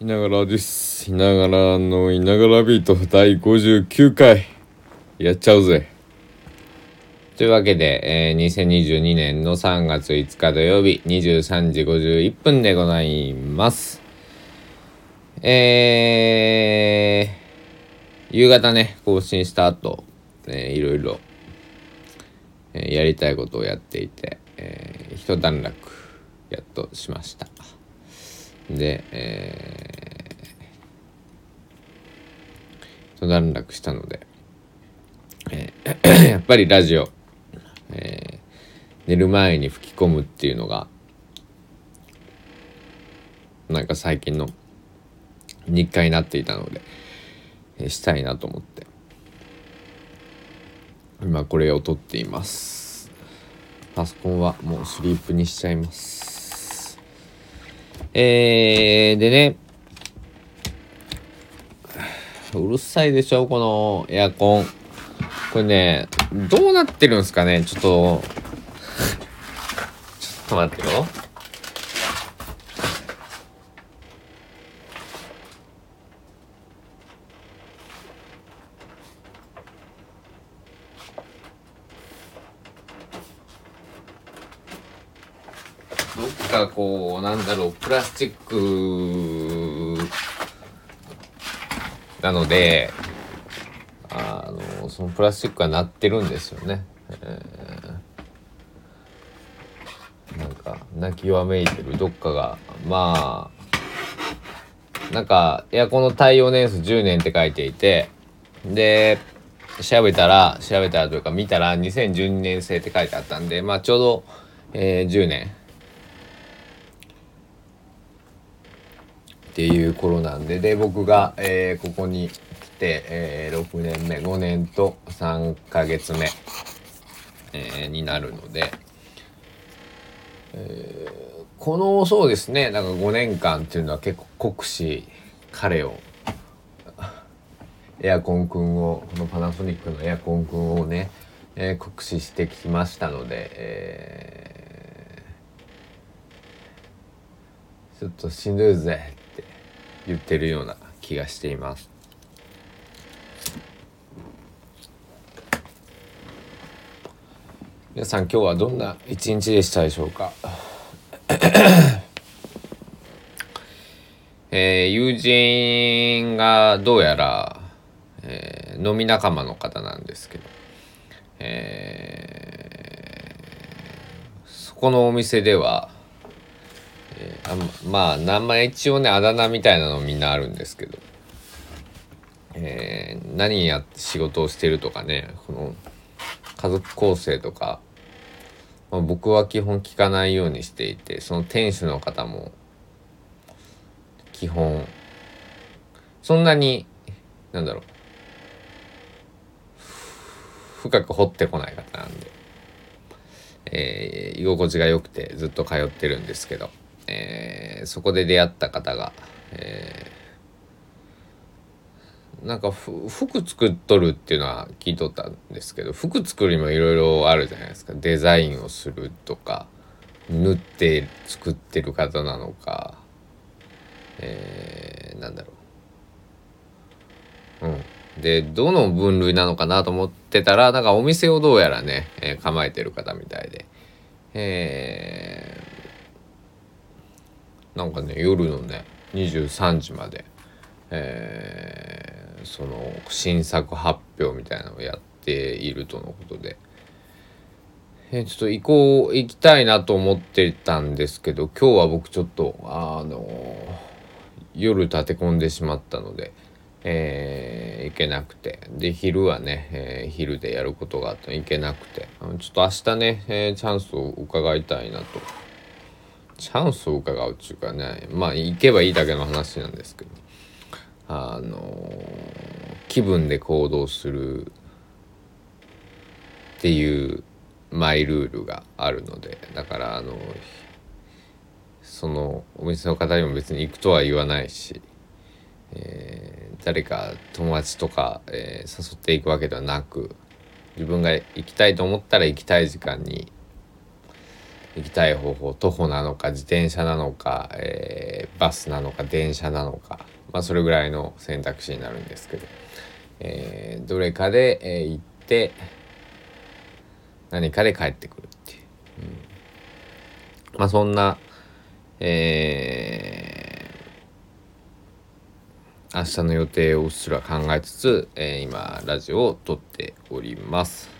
いながらです。いながらのいながらビート第59回。やっちゃうぜ。というわけで、えー2022年の3月5日土曜日23時51分でございます。えー、夕方ね、更新した後、えーいろいろ、えーやりたいことをやっていて、えー一段落、やっとしました。で、えー、一段落したので、えーやっぱりラジオ、えー寝る前に吹き込むっていうのが、なんか最近の日課になっていたので、えーしたいなと思って、今これを撮っています。パソコンはもうスリープにしちゃいます。えー、でね、うるさいでしょ、このエアコン。これね、どうなってるんですかね？ちょっと、ちょっと待ってよ。どっかこう、なんだろう、プラスチックなので、あの、そのプラスチックが鳴ってるんですよね。えー。なんか、泣きわめいてるどっかが、まあ、なんか、エアコンの耐用年数10年って書いていて、で、調べたら、調べたらというか見たら2012年製って書いてあったんで、まあちょうど、えー10年。っていう頃なんでで僕が、えーここに来て、えー6年目5年と3ヶ月目、えーになるので、えーこのそうですねなんか5年間っていうのは結構酷使彼を エアコンくんをこのパナソニックのエアコンくんをね、えー酷使してきましたので、えーちょっとしんどいぜ言ってるような気がしています。皆さん今日はどんな一日でしたでしょうか？えー友人がどうやら、えー飲み仲間の方なんですけど、えーそこのお店では、えーあまあ名前一応ねあだ名みたいなのみんなあるんですけど、えー何やって仕事をしてるとかねこの家族構成とか、まあ、僕は基本聞かないようにしていてその店主の方も基本そんなになんだろう深く掘ってこない方なんで、えー居心地が良くてずっと通ってるんですけど、えーそこで出会った方が、えーなんか服作っとるっていうのは聞いとったんですけど服作りもいろいろあるじゃないですか。デザインをするとか縫って作ってる方なのかえーなんだろう。うん。でどの分類なのかなと思ってたらなんかお店をどうやらね、えー構えてる方みたいでえーなんかね夜のね23時までえーその新作発表みたいなのをやっているとのことで、えーちょっと行こう行きたいなと思ってたんですけど今日は僕ちょっとあの夜立て込んでしまったので、えー行けなくて。で昼はね、えー昼でやることがあって行けなくて。ちょっと明日ね、えーチャンスを伺いたいなとチャンスを伺うっていうかねまあ行けばいいだけの話なんですけどあの気分で行動するっていうマイルールがあるのでだからあのそのお店の方にも別に行くとは言わないし、えー誰か友達とか、えー誘っていくわけではなく自分が行きたいと思ったら行きたい時間に、行きたい方法徒歩なのか自転車なのか、えー、バスなのか電車なのか、まあ、それぐらいの選択肢になるんですけど、えー、どれかで、えー、行って何かで帰ってくるっていう、うん、まあそんな、えー、明日の予定をうっすら考えつつ、えー、今ラジオを撮っております。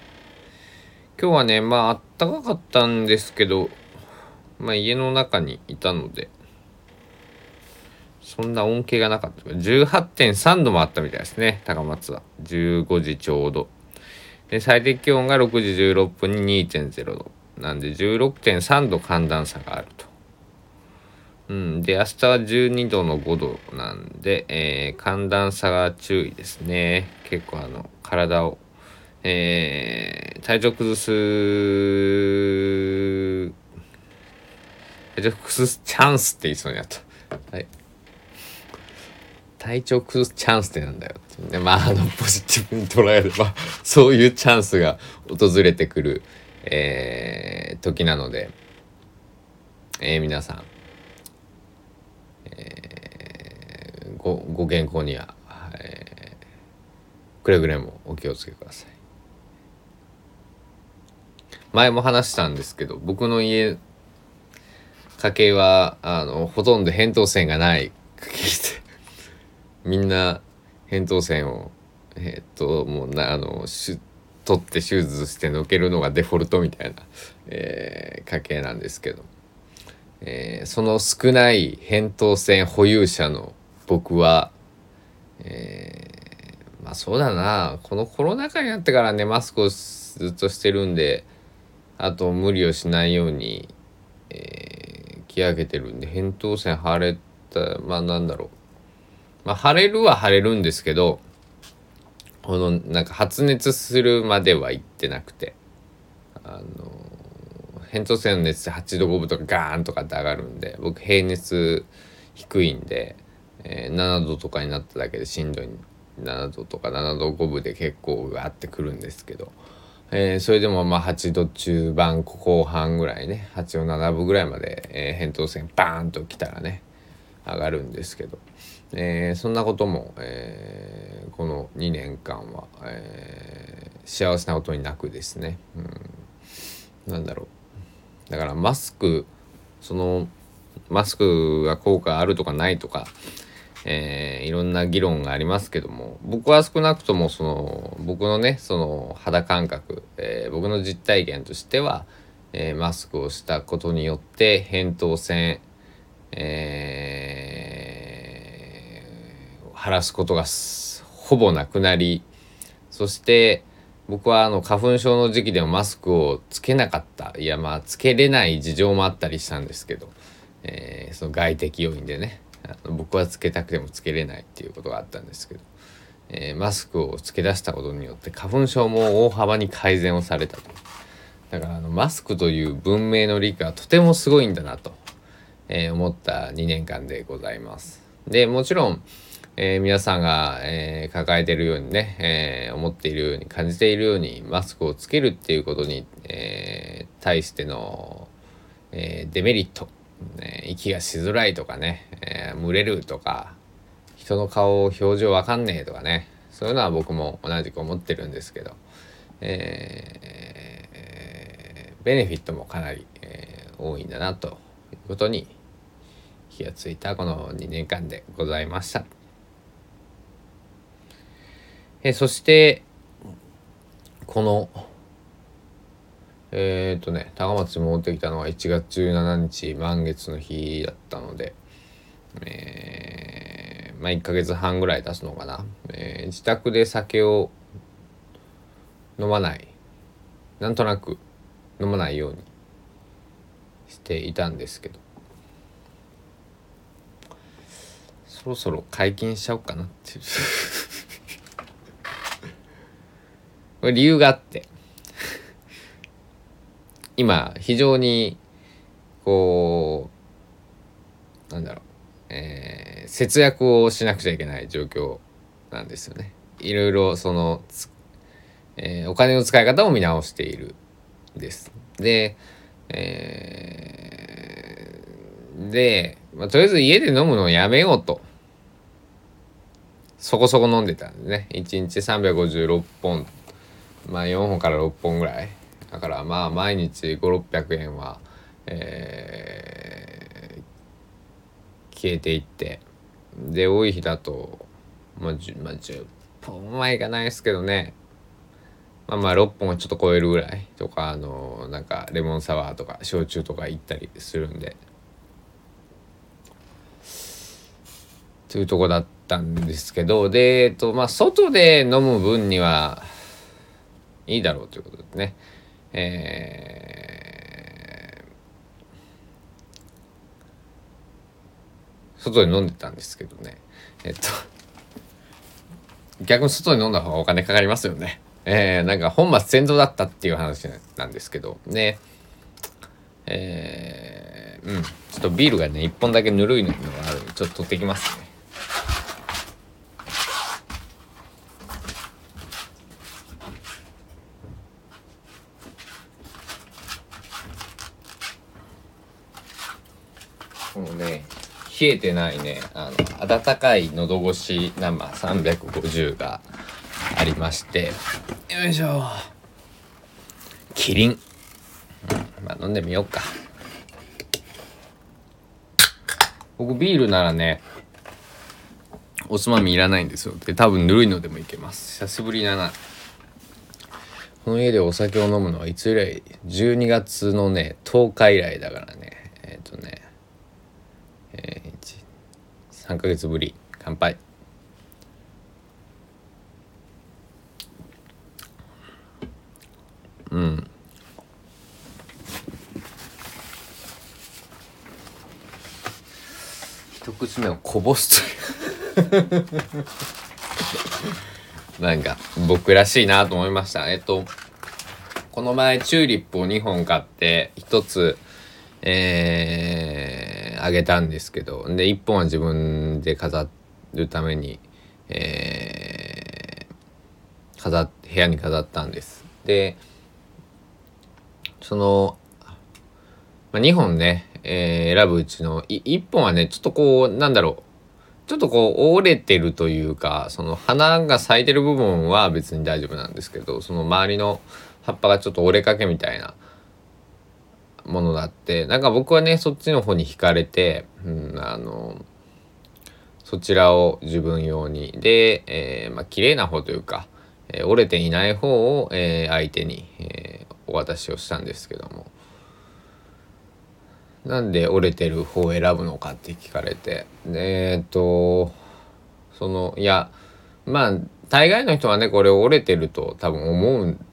今日はね、まあ、あったかかったんですけど、まあ、家の中にいたので、そんな恩恵がなかった。18.3度もあったみたいですね、高松は。15時ちょうど。で、最低気温が6時16分に2.0度。なんで、16.3度寒暖差があると。うん。で、明日は12度の5度なんで、えー、寒暖差が注意ですね。結構あの、体をえー、体調崩す、体調崩すチャンスって言いそうになった。はい。体調崩すチャンスってなんだよって。まあ、あの、ポジティブに捉えれば、そういうチャンスが訪れてくる、えー、時なので、えー、皆さん、えー、ご、ご健康には、えー、くれぐれもお気をつけください。前も話したんですけど僕の家家計はあのほとんど扁桃腺がない。家計でみんな扁桃腺をえー、っともうなあのし取って手術してのけるのがデフォルトみたいな、えー、家系なんですけど、えー、その少ない扁桃腺保有者の僕は、えー、まあそうだな。このコロナ禍になってからねマスクをずっとしてるんであと無理をしないように、えー、気上げてるんで扁桃腺腫れたまあなんだろう。まあ腫れるは腫れるんですけどこのなんか発熱するまでは行ってなくて。あの扁桃腺の熱で8度5分とかガーンとかって上がるんで僕平熱低いんで、えー、7度とかになっただけでしんどい。7度とか7度5分で結構ガーってくるんですけど。えー、それでもまあ8度中盤後半ぐらいね8度7分ぐらいまで、えー、扁桃腺バーンときたらね上がるんですけど、えー、そんなことも、えー、この2年間は、えー、幸せなことになくですね、うん、なんだろう。だからマスクそのマスクが効果あるとかないとかえー、いろんな議論がありますけども僕は少なくともその僕のねその肌感覚、えー、僕の実体験としては、えー、マスクをしたことによって扁桃腺、えー、晴らすことがほぼなくなりそして僕はあの花粉症の時期でもマスクをつけなかったいやまあつけれない事情もあったりしたんですけど、えー、その外的要因でね。僕はつけたくてもつけれないっていうことがあったんですけど、えー、マスクをつけ出したことによって花粉症も大幅に改善をされたと。だからあのマスクという文明の理解はとてもすごいんだなと、えー、思った2年間でございます。でもちろん、えー、皆さんが、え、抱えているようにね、え、思っているように感じているようにマスクをつけるっていうことに、えー、対しての、え、デメリット。ね、息がしづらいとかね、えー、蒸れるとか人の顔表情わかんねえとかねそういうのは僕も同じく思ってるんですけど、えー、ベネフィットもかなり、えー、多いんだなということに気がついたこの2年間でございました。えー、そしてこのえっ、とね高松に戻ってきたのは1月17日満月の日だったので、えー、まあ1ヶ月半ぐらい経つのかな、えー、自宅で酒を飲まない。なんとなく飲まないようにしていたんですけど。そろそろ解禁しちゃおうかなっていう。理由があって。今非常にこうなんだろう、えー、節約をしなくちゃいけない状況なんですよね。いろいろその、えー、お金の使い方を見直しているです。でえー、で、まあ、とりあえず家で飲むのをやめようと。そこそこ飲んでたんでね。1日356本。まあ4本から6本ぐらい。だからまあ毎日5、600円は、えー、消えていって。で、多い日だと、まあ 10, まあ、10本はいかないですけどね。まあまあ6本はちょっと超えるぐらいとかあのなんかレモンサワーとか焼酎とか行ったりするんでというとこだったんですけどでえっとまあ外で飲む分にはいいだろうということですねえー、外で飲んでたんですけどね。えっと逆に外で飲んだ方がお金かかりますよね。えー、なんか本末転倒だったっていう話なんですけど。ね。えー、うん。ちょっとビールがね1本だけぬるいのがあるんでちょっと取ってきますね。このね冷えてないね。あの温かい喉越し生350がありまして。よいしょ。キリン、まあ飲んでみようか。僕ビールならねおつまみいらないんですよ。で多分ぬるいのでもいけます。久しぶりだな。この家でお酒を飲むのはいつ以来？12月のね10日以来だからね。えっ、ー、とね。えー、3ヶ月ぶり乾杯。うん。一口目をこぼすという。なんか僕らしいなと思いました。えっとこの前チューリップを2本買って1つえー、あげたんですけどで1本は自分で飾るためにえー、飾部屋に飾ったんです。でその、まあ、2本ね、えー、選ぶうちのい1本はねちょっとこうなんだろうちょっとこう折れてるというかその花が咲いてる部分は別に大丈夫なんですけどその周りの葉っぱがちょっと折れかけみたいなものだってなんか僕はねそっちの方に惹かれて、うん、あのそちらを自分用に。で、えー、まあ綺麗な方というか、えー、折れていない方を、えー、相手に、えー、お渡しをしたんですけども。なんで折れてる方を選ぶのかって聞かれて。えー、っとそのいやまあ大概の人はねこれ折れてると多分思うん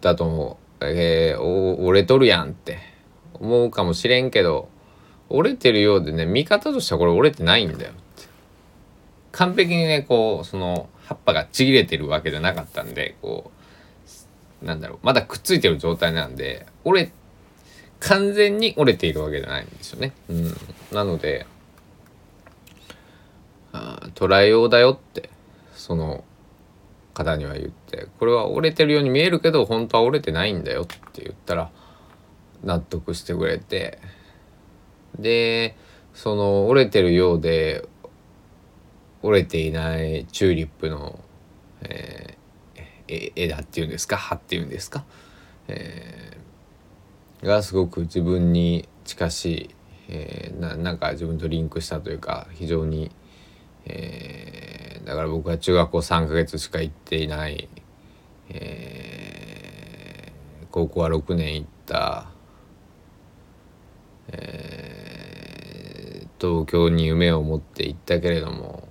だと思う、えー、折れとるやんって思うかもしれんけど折れてるようでね見方としてはこれ折れてないんだよって完璧にねこうその葉っぱがちぎれてるわけじゃなかったんでこうなんだろうまだくっついてる状態なんで折れ完全に折れているわけじゃないんですよね。うん、なのであ捉えようだよってその方には言ってこれは折れてるように見えるけど本当は折れてないんだよって言ったら納得してくれてでその折れてるようで折れていないチューリップの、え枝っていうんですか葉っていうんですか、えー、がすごく自分に近しい、えー、なんか自分とリンクしたというか非常に、えー、だから僕は中学校3ヶ月しか行っていない、えー、高校は6年行った、えー、東京に夢を持って行ったけれども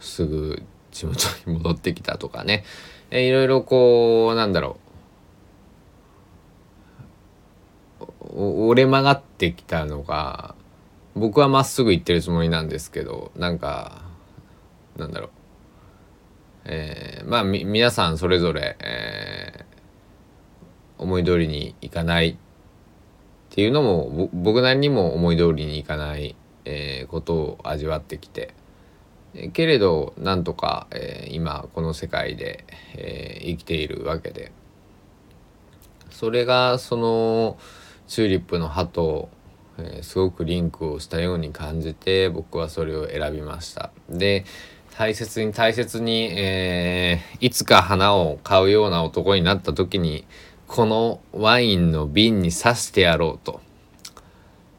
すぐ地元に戻ってきたとかね、えいろいろこうなんだろう。折れ曲がってきたのが僕はまっすぐ行ってるつもりなんですけどなんかなんだろう。えー、まあ皆さんそれぞれ、えー、思い通りにいかないっていうのも僕なりにも思い通りにいかない、えー、ことを味わってきてけれどなんとか、えー、今この世界で、えー、生きているわけでそれがそのチューリップの葉と、えー、すごくリンクをしたように感じて僕はそれを選びました。で大切に大切に、えー、いつか花を買うような男になった時にこのワインの瓶に刺してやろうと、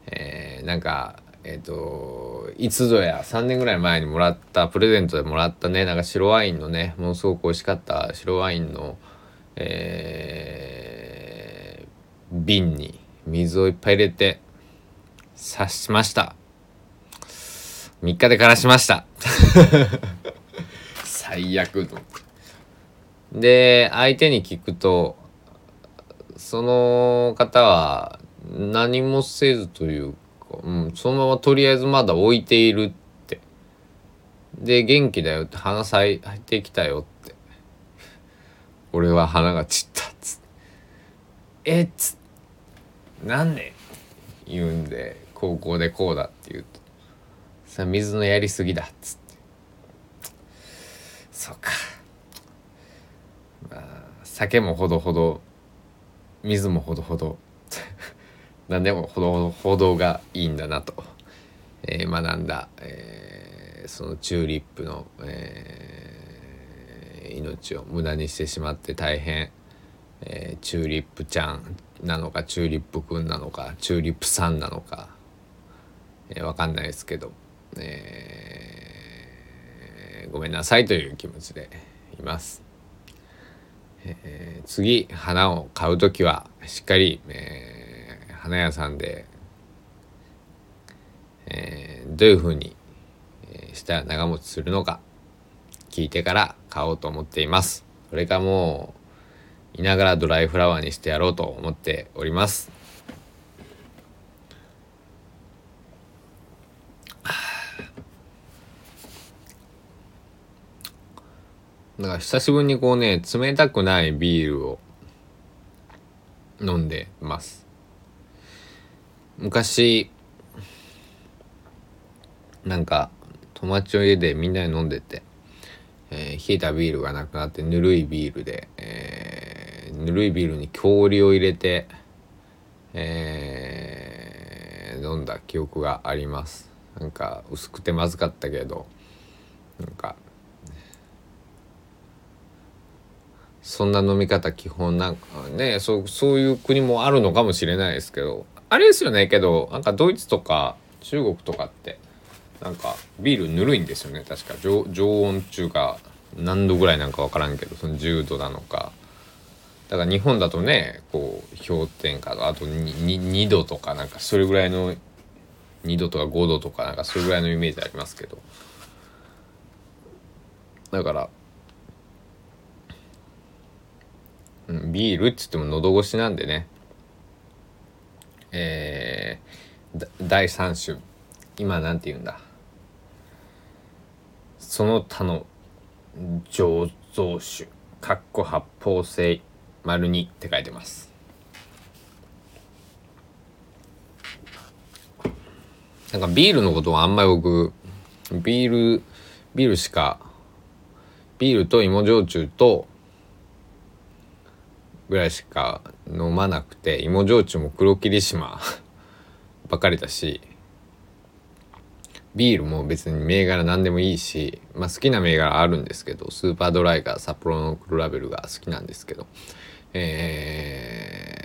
えー、なんかえっ、ー、といつぞや3年ぐらい前にもらったプレゼントでもらったねなんか白ワインのねものすごく美味しかった白ワインの、えー、瓶に水をいっぱい入れて刺しました。3日で枯らしました。最悪と。で相手に聞くとその方は何もせずというか、うん、そのままとりあえずまだ置いているって。で元気だよって花咲いてきたよって。俺は花が散ったっつって。えっつなんで言うんで。高校でこうだって言うと。さ水のやりすぎだっつって。そうか。まあ酒もほどほど水もほどほど何でもほどほどほどがいいんだなと、えー、学んだ、えー、そのチューリップの、えー、命を無駄にしてしまって大変、えー、チューリップちゃんなのかチューリップくんなのかチューリップさんなのか、えー、分かんないですけど、えー、ごめんなさいという気持ちでいます。えー、次花を買う時はしっかり、えー、花屋さんで、えー、どういうふうに、えしたら長持ちするのか聞いてから買おうと思っています。それかもういながらドライフラワーにしてやろうと思っております。だから久しぶりにこうね冷たくないビールを飲んでます。昔なんか友達の家でみんなで飲んでて、えー、冷えたビールがなくなってぬるいビールで、えー、ぬるいビールに氷を入れて、えー、飲んだ記憶があります。なんか薄くてまずかったけどなんかそんな飲み方基本なんかねそうそういう国もあるのかもしれないですけどあれですよねけどなんかドイツとか中国とかってなんかビールぬるいんですよね確か。常常温中か何度ぐらいなんか分からんけどその10度なのか。だから日本だとねこう氷点下あと 2, 2度とかなんかそれぐらいの2度とか5度とかなんかそれぐらいのイメージありますけど。だからビールっつっても喉越しなんでね。えー、第3種。今なんて言うんだ。その他の醸造酒かっこ発泡性丸2って書いてます。なんかビールのことはあんまり僕ビールビールしかビールと芋焼酎とぐらいしか飲まなくて芋焼酎も黒霧島 ばかりだしビールも別に銘柄何でもいいし、まあ、好きな銘柄あるんですけどスーパードライが札幌の黒ラベルが好きなんですけど、え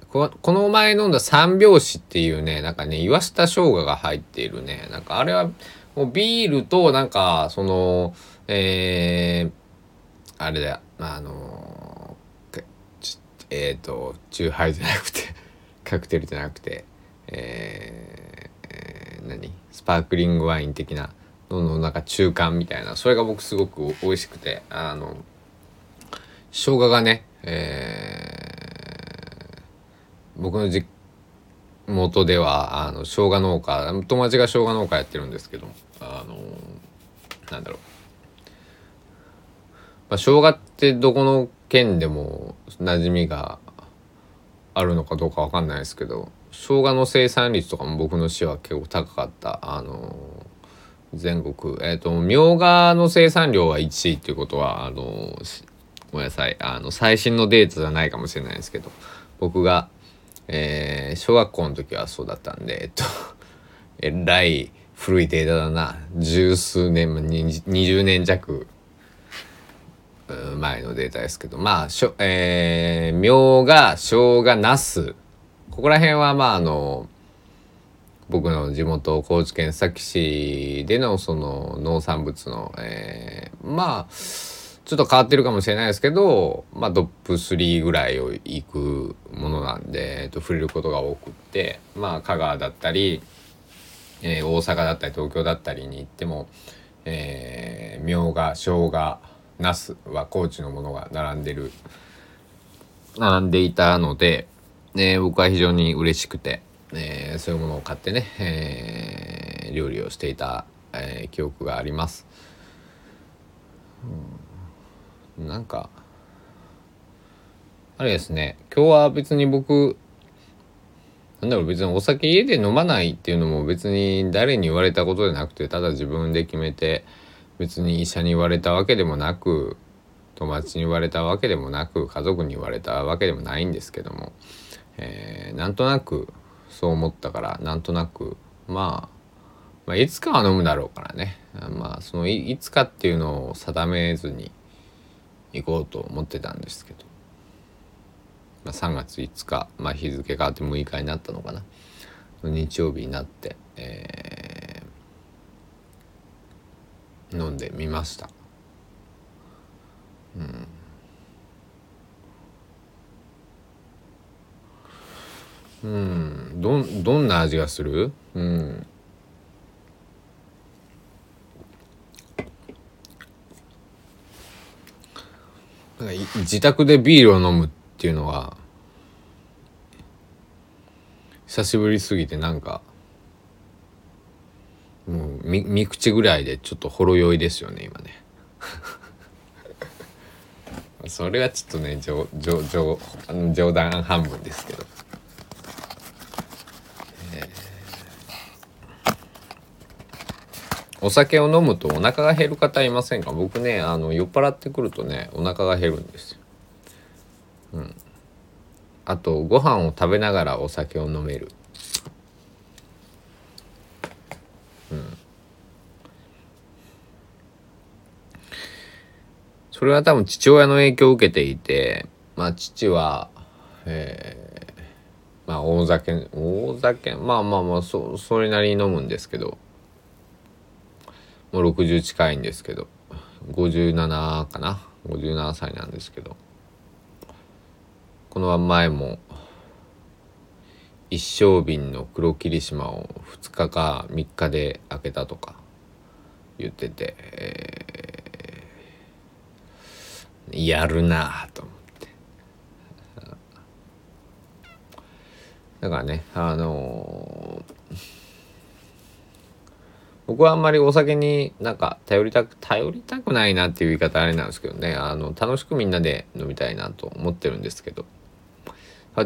ー、ここの前飲んだ三拍子っていうねなんかね岩下生姜が入っているねなんかあれはもうビールとなんかそのえー、あれだよあのえっ、ー、とチューハイじゃなくて カクテルじゃなくてえー、えー、何？スパークリングワイン的なののなんか中間みたいなそれが僕すごく美味しくてあの生姜がね、えー、僕の実元ではあの生姜農家友達が生姜農家やってるんですけどあのなんだろう、まあ、生姜ってどこの県でも馴染みがあるのかどうかわかんないですけど生姜の生産率とかも僕の市は結構高かった。あの全国えっ、ー、とみょうがの生産量は1位っていうことはあのごめんなさい。あの最新のデータじゃないかもしれないですけど僕がえー、小学校の時はそうだったんでえっと えらい古いデータだな。十数年20年弱前のデータですけど。まあしょ、えー、みょうが生姜なす。ここら辺はまああの僕の地元高知県須崎市でのその農産物の、えー、まあちょっと変わってるかもしれないですけど、まあ、トップ3ぐらいを行くものなんで、えっと、触れることが多くってまあ香川だったり、えー、大阪だったり東京だったりに行っても、えー、みょうが生姜ナスは高知のものが並んでる並んでいたので、えー、僕は非常に嬉しくて、えー、そういうものを買ってね、えー、料理をしていた、えー、記憶があります。うん、なんかあれですね今日は別に僕なんだろう別にお酒家で飲まないっていうのも別に誰に言われたことじゃなくてただ自分で決めて別に医者に言われたわけでもなく友達に言われたわけでもなく家族に言われたわけでもないんですけども、えー、なんとなくそう思ったからなんとなく、まあ、まあいつかは飲むだろうからね。まあそのいつかっていうのを定めずに行こうと思ってたんですけど、まあ、3月5日、まあ、日付変わって6日になったのかな。日曜日になって、えー、飲んでみました。うん。うん。どどんな味がする？うん。なんか自宅でビールを飲むっていうのは久しぶりすぎてなんかもう三口ぐらいでちょっとほろ酔いですよね今ね それはちょっとね冗冗冗談半分ですけど。お酒を飲むとお腹が減る方いませんか？僕ねあの酔っ払ってくるとねお腹が減るんですよ。うん。あとご飯を食べながらお酒を飲める。うん。それは多分父親の影響を受けていてまあ父はえー、まあ大酒大酒？まあまあまあそそれなりに飲むんですけど。もう60近いんですけど。57かな？57歳なんですけど。この前も一升瓶の黒霧島を2日か3日で開けたとか言ってて、えー、やるなと思って。だからねあのー僕はあんまりお酒になんか頼りたく頼りたくないなっていう言い方あれなんですけどねあの楽しくみんなで飲みたいなと思ってるんですけど。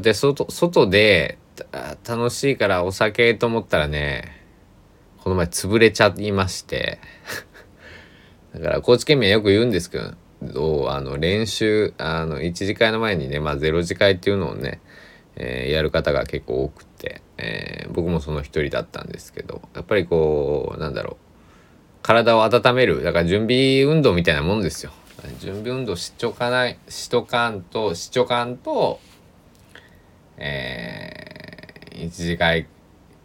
で外外で楽しいからお酒と思ったらねこの前潰れちゃいまして。だから高知県民はよく言うんですけどあの練習あの1次会の前にねまあ0次会っていうのをねえー、やる方が結構多くて、えー、僕もその一人だったんですけどやっぱりこうなんだろう体を温めるだから準備運動みたいなもんですよ。準備運動しとかないしとかんとしとかんとえー、一次会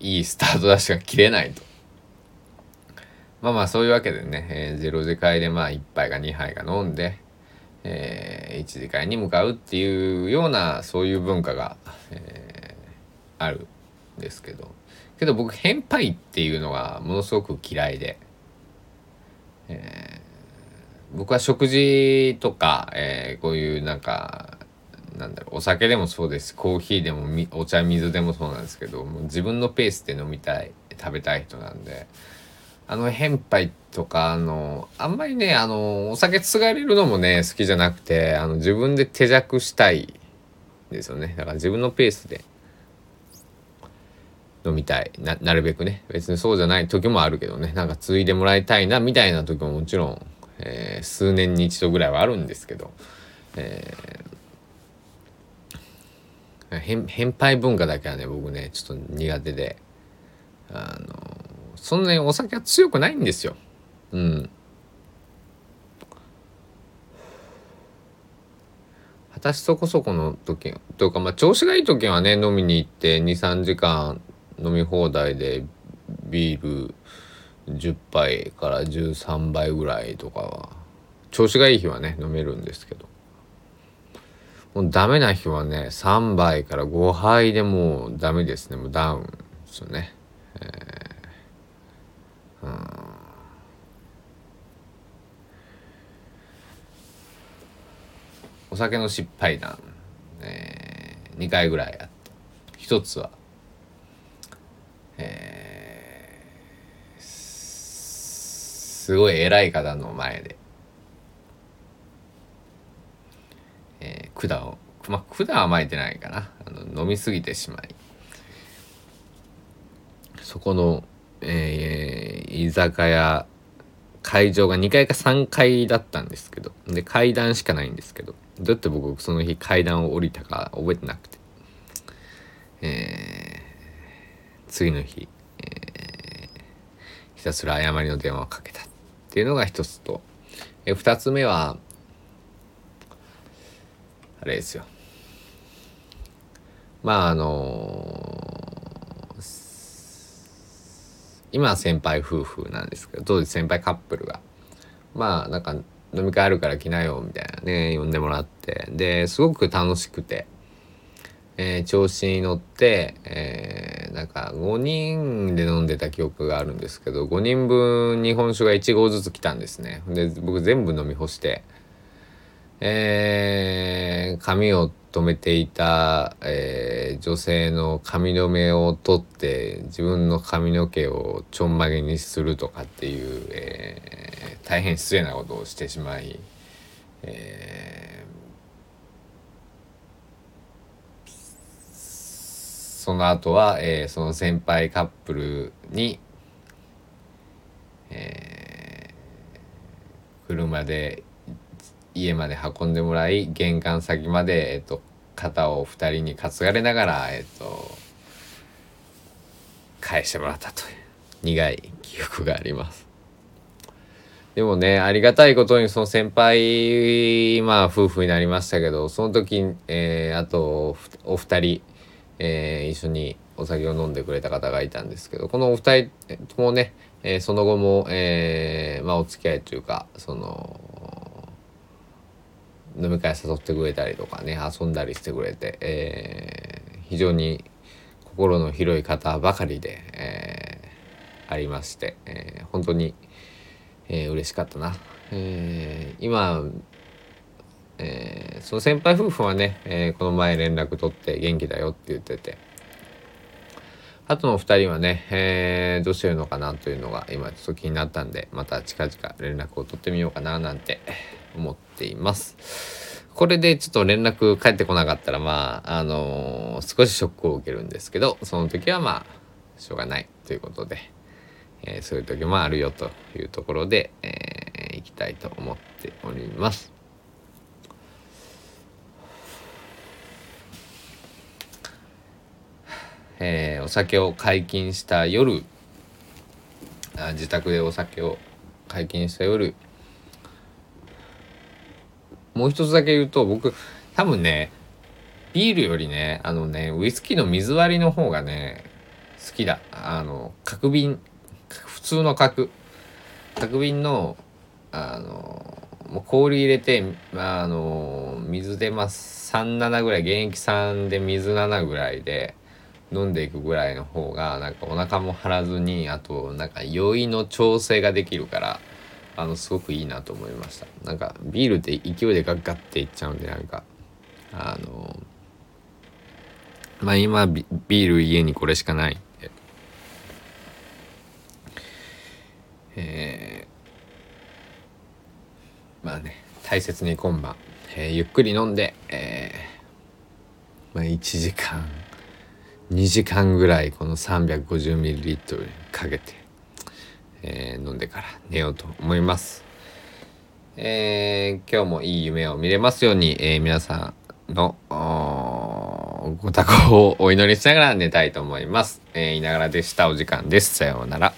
いいスタートダッシュが切れないと。まあまあそういうわけでね、えー、0次会でまあ1杯か2杯か飲んでえー、一次会に向かうっていうようなそういう文化が、えー、あるんですけどけど僕変イっていうのがものすごく嫌いで、えー、僕は食事とか、えー、こういうなんかなんだろうお酒でもそうですコーヒーでもお茶水でもそうなんですけどもう自分のペースで飲みたい食べたい人なんで。あの、変杯とか、あの、あんまりね、あの、お酒継がれるのもね、好きじゃなくて、あの、自分で手酌したいですよね。だから自分のペースで飲みたい。な、なるべくね。別にそうじゃない時もあるけどね。なんか継いでもらいたいな、みたいな時ももちろん、えー、数年に一度ぐらいはあるんですけど、え変変態文化だけはね僕ねちょっと苦手であのそんなにお酒は強くないんですよ。うん。私そこそこの時というかまあ調子がいい時はね飲みに行って23時間飲み放題でビール10杯から13杯ぐらいとかは調子がいい日はね飲めるんですけど。もうダメな日はね3杯から5杯でもうダメですね。もうダウンですよね、えー、お酒の失敗談、えー、2回ぐらいあって一つはえー、すごい偉い方の前で、えー、管をまあ管は巻いてないかな。あの飲みすぎてしまい。そこの、えー、居酒屋会場が2階か3階だったんですけどで階段しかないんですけどどうやって僕その日階段を降りたか覚えてなくて。えー、次の日、えー、ひたすら誤りの電話をかけたっていうのが一つと、えー、二つ目はあれですよ。まああのー、今は先輩夫婦なんですけど当時先輩カップルが。まあなんか飲み会あるから来なよみたいなね呼んでもらって。ですごく楽しくて、えー、調子に乗って、えー、なんか5人で飲んでた記憶があるんですけど5人分日本酒が1合ずつ来たんですね。で僕全部飲み干して。えー、髪を留めていた、えー、女性の髪留めを取って自分の髪の毛をちょんまげにするとかっていう、えー、大変失礼なことをしてしまい、えー、その後は、えー、その先輩カップルに、えー、車で家まで運んでもらい玄関先まで、えっと、肩を2人に担がれながら、えっと、返してもらったという苦い記憶があります。でもね、ありがたいことにその先輩、まあ夫婦になりましたけど、その時、えー、あとお二人、えー、一緒にお酒を飲んでくれた方がいたんですけど、このお二人ともね、えー、その後も、えー、まあお付き合いというか、その、飲み会誘ってくれたりとかね遊んだりしてくれて、えー、非常に心の広い方ばかりで、えー、ありまして、えー、本当に、えー、嬉しかったな。えー、今、えー、その先輩夫婦はね、えー、この前連絡取って元気だよって言っててあとの2人はね、えー、どうしてるのかなというのが今ちょっと気になったんでまた近々連絡を取ってみようかななんて思っています。これでちょっと連絡返ってこなかったら、まあ、あのー、少しショックを受けるんですけど、その時はまあ、しょうがないということで、えー、そういう時もあるよというところで、えー、いきたいと思っております。えー、お酒を解禁した夜あ自宅でお酒を解禁した夜もう一つだけ言うと、僕、多分ね、ビールよりね、あのね、ウイスキーの水割りの方がね、好きだ。あの、角瓶、普通の角。角瓶の、あの、もう氷入れて、あの、水でまあ37ぐらい、原液3で水7ぐらいで飲んでいくぐらいの方が、なんかお腹も張らずに、あと、なんか酔いの調整ができるから、あのすごくいいなと思いました。なんかビールって勢いでガッガッていっちゃうんでなんかあのまあ今ビール家にこれしかないんで。えー、まあね大切に今晩、えー、ゆっくり飲んで、えー、まあ1時間2時間ぐらいこの 350ml かけて。えー、飲んでから寝ようと思います。えー、今日もいい夢を見れますように、えー、皆さんのご多幸をお祈りしながら寝たいと思います。えー、いながらでした。お時間です。さようなら。